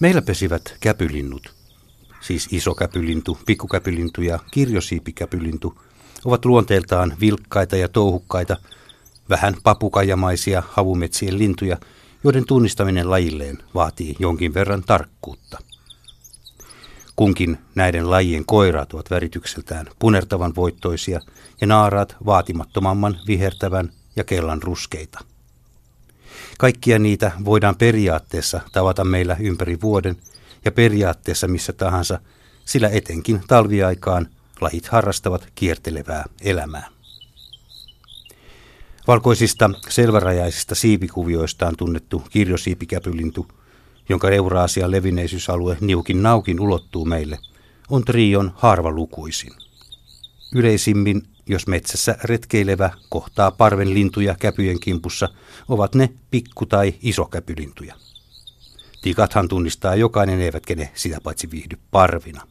Meillä pesivät käpylinnut, siis isokäpylintu, pikkukäpylintu ja kirjosiipikäpylintu, ovat luonteeltaan vilkkaita ja touhukkaita, vähän papukajamaisia havumetsien lintuja, joiden tunnistaminen lajilleen vaatii jonkin verran tarkkuutta. Kunkin näiden lajien koiraat ovat väritykseltään punertavan voittoisia ja naaraat vaatimattomamman vihertävän ja kellan ruskeita. Kaikkia niitä voidaan periaatteessa tavata meillä ympäri vuoden ja periaatteessa missä tahansa, sillä etenkin talviaikaan lajit harrastavat kiertelevää elämää. Valkoisista selvärajaisista siipikuvioista on tunnettu kirjosiipikäpylintu, jonka Euraasian levinneisyysalue niukin naukin ulottuu meille, on trion harvalukuisin. Yleisimmin, jos metsässä retkeilevä kohtaa parven lintuja käpyjen kimpussa, ovat ne pikku- tai isokäpylintuja. Tikathan tunnistaa jokainen, eivätkä ne sitä paitsi viihdy parvina.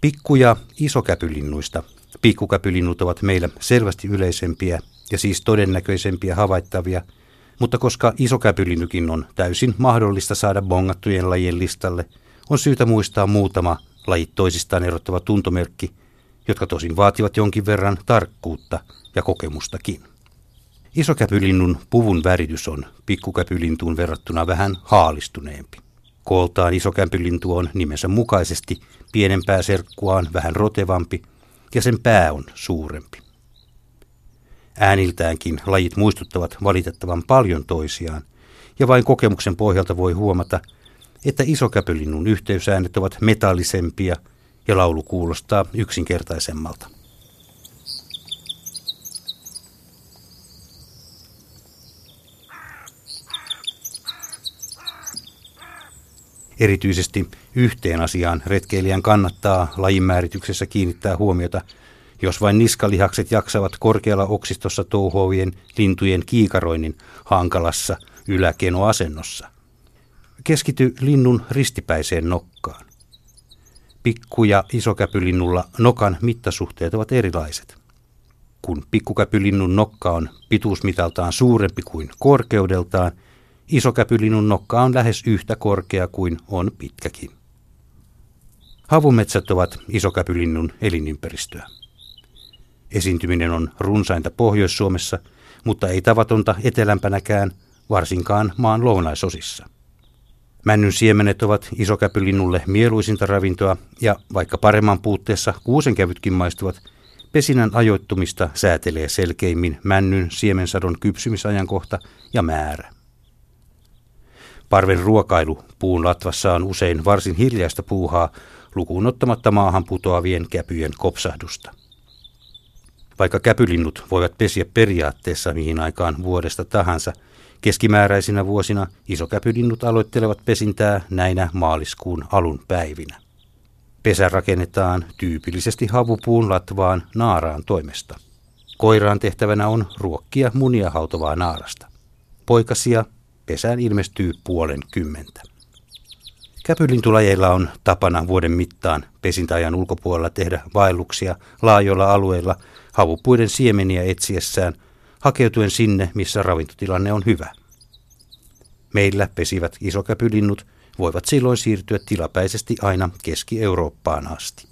Pikku- ja isokäpylinnuista pikkukäpylinnut ovat meillä selvästi yleisempiä ja siis todennäköisempiä havaittavia, mutta koska isokäpylinnykin on täysin mahdollista saada bongattujen lajien listalle, on syytä muistaa muutama lajit toisistaan erottava tuntomerkki, jotka tosin vaativat jonkin verran tarkkuutta ja kokemustakin. Isokäpylinnun puvun väritys on pikkukäpylintuun verrattuna vähän haalistuneempi. Kooltaan isokäpylintu on nimensä mukaisesti pienempää serkkuaan vähän rotevampi ja sen pää on suurempi. Ääniltäänkin lajit muistuttavat valitettavan paljon toisiaan, ja vain kokemuksen pohjalta voi huomata, että isokäpylinnun yhteysäänet ovat metallisempia ja laulu kuulostaa yksinkertaisemmalta. Erityisesti yhteen asiaan retkeilijän kannattaa lajin määrityksessä kiinnittää huomiota, jos vain niskalihakset jaksavat korkealla oksistossa touhuavien lintujen kiikaroinnin hankalassa yläkenoasennossa. Keskity linnun ristipäiseen nokkaan. Pikku- ja isokäpylinnulla nokan mittasuhteet ovat erilaiset. Kun pikkukäpylinnun nokka on pituusmitaltaan suurempi kuin korkeudeltaan – Isokäpylinnun nokka on lähes yhtä korkea kuin on pitkäkin. Havumetsät ovat isokäpylinnun elinympäristöä. Esiintyminen on runsainta Pohjois-Suomessa, mutta ei tavatonta etelämpänäkään, varsinkaan maan lounaisosissa. Männyn siemenet ovat isokäpylinnulle mieluisinta ravintoa ja vaikka paremman puutteessa kuusenkävytkin maistuvat, pesinän ajoittumista säätelee selkeimmin männyn siemensadon kypsymisajankohta ja määrä. Parven ruokailu puun latvassa on usein varsin hiljaista puuhaa, lukuun ottamatta maahan putoavien käpyjen kopsahdusta. Vaikka käpylinnut voivat pesiä periaatteessa mihin aikaan vuodesta tahansa, keskimääräisinä vuosina isokäpylinnut aloittelevat pesintää näinä maaliskuun alun päivinä. Pesä rakennetaan tyypillisesti havupuun latvaan naaraan toimesta. Koiraan tehtävänä on ruokkia munia hautovaa naarasta. Poikasia pesään ilmestyy puolen kymmentä. Käpylintulajeilla on tapana vuoden mittaan pesintäajan ulkopuolella tehdä vaelluksia laajoilla alueilla havupuiden siemeniä etsiessään, hakeutuen sinne, missä ravintotilanne on hyvä. Meillä pesivät isokäpylinnut voivat silloin siirtyä tilapäisesti aina Keski-Eurooppaan asti.